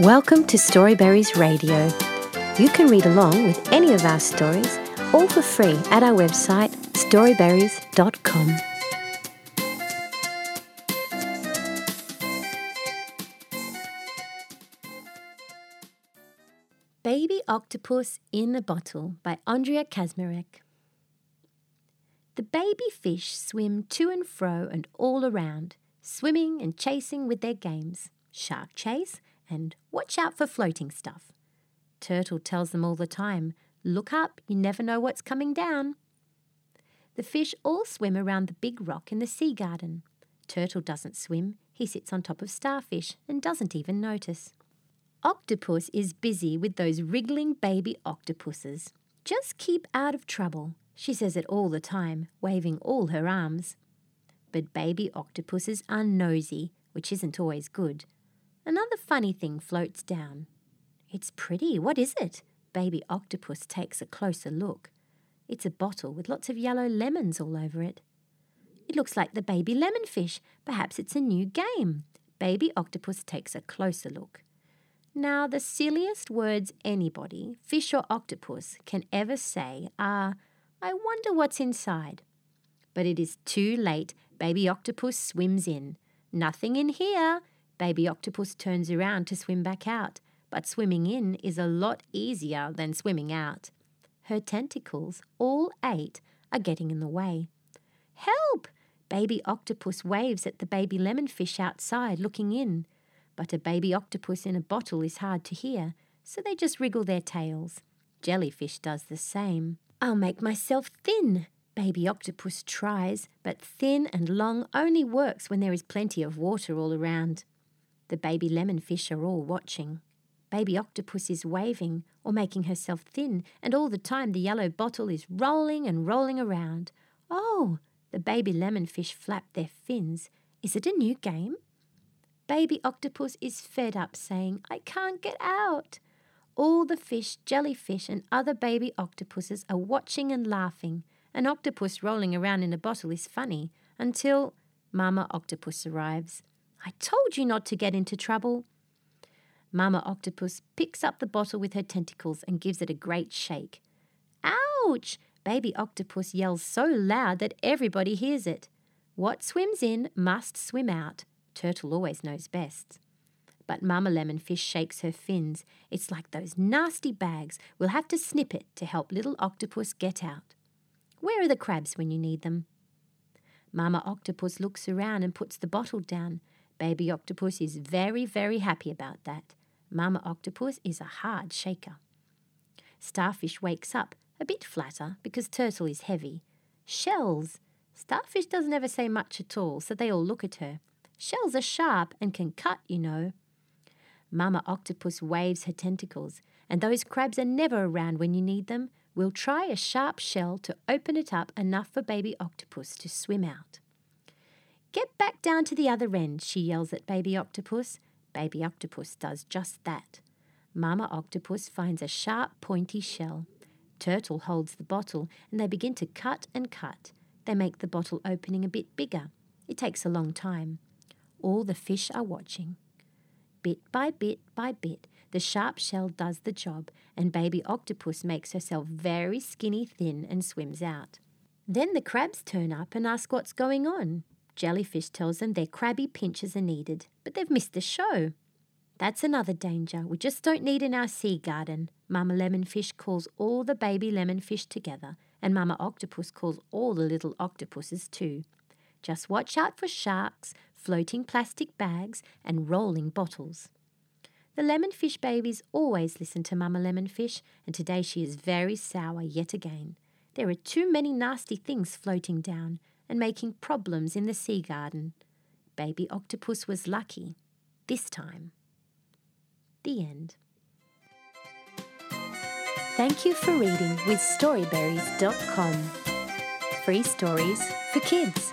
Welcome to Storyberries Radio. You can read along with any of our stories, all for free at our website storyberries.com. Baby Octopus in a Bottle by Andrea Kazmarek. The baby fish swim to and fro and all around, swimming and chasing with their games shark chase and watch out for floating stuff. Turtle tells them all the time look up, you never know what's coming down. The fish all swim around the big rock in the sea garden. Turtle doesn't swim, he sits on top of Starfish and doesn't even notice. Octopus is busy with those wriggling baby octopuses. Just keep out of trouble, she says it all the time, waving all her arms. But baby octopuses are nosy, which isn't always good. Another funny thing floats down. It's pretty. What is it? Baby octopus takes a closer look. It's a bottle with lots of yellow lemons all over it. It looks like the baby lemon fish. Perhaps it's a new game. Baby octopus takes a closer look. Now, the silliest words anybody, fish or octopus, can ever say are, I wonder what's inside. But it is too late. Baby octopus swims in. Nothing in here. Baby octopus turns around to swim back out. But swimming in is a lot easier than swimming out. Her tentacles, all eight, are getting in the way. Help! Baby octopus waves at the baby lemon fish outside looking in. But a baby octopus in a bottle is hard to hear, so they just wriggle their tails. Jellyfish does the same. I'll make myself thin. Baby octopus tries, but thin and long only works when there is plenty of water all around. The baby lemon fish are all watching. Baby octopus is waving or making herself thin, and all the time the yellow bottle is rolling and rolling around. Oh, the baby lemon fish flap their fins. Is it a new game? Baby octopus is fed up, saying, I can't get out. All the fish, jellyfish, and other baby octopuses are watching and laughing. An octopus rolling around in a bottle is funny until Mama Octopus arrives. I told you not to get into trouble. Mama Octopus picks up the bottle with her tentacles and gives it a great shake. Ouch! Baby Octopus yells so loud that everybody hears it. What swims in must swim out. Turtle always knows best. But Mama Lemonfish shakes her fins. It's like those nasty bags. We'll have to snip it to help little octopus get out. Where are the crabs when you need them? Mama Octopus looks around and puts the bottle down. Baby Octopus is very, very happy about that. Mama Octopus is a hard shaker. Starfish wakes up, a bit flatter because Turtle is heavy. Shells! Starfish doesn't ever say much at all, so they all look at her. Shells are sharp and can cut, you know. Mama Octopus waves her tentacles, and those crabs are never around when you need them. We'll try a sharp shell to open it up enough for Baby Octopus to swim out. Get back down to the other end, she yells at Baby Octopus. Baby Octopus does just that. Mama Octopus finds a sharp, pointy shell. Turtle holds the bottle, and they begin to cut and cut. They make the bottle opening a bit bigger. It takes a long time. All the fish are watching. Bit by bit by bit, the sharp shell does the job, and baby octopus makes herself very skinny thin and swims out. Then the crabs turn up and ask what's going on. Jellyfish tells them their crabby pinchers are needed, but they've missed the show. That's another danger. We just don't need in our sea garden. Mama Lemonfish calls all the baby lemonfish together, and Mama Octopus calls all the little octopuses too. Just watch out for sharks, floating plastic bags, and rolling bottles. The lemonfish babies always listen to Mama Lemonfish, and today she is very sour yet again. There are too many nasty things floating down and making problems in the sea garden. Baby Octopus was lucky. This time. The end. Thank you for reading with Storyberries.com. Free stories for kids.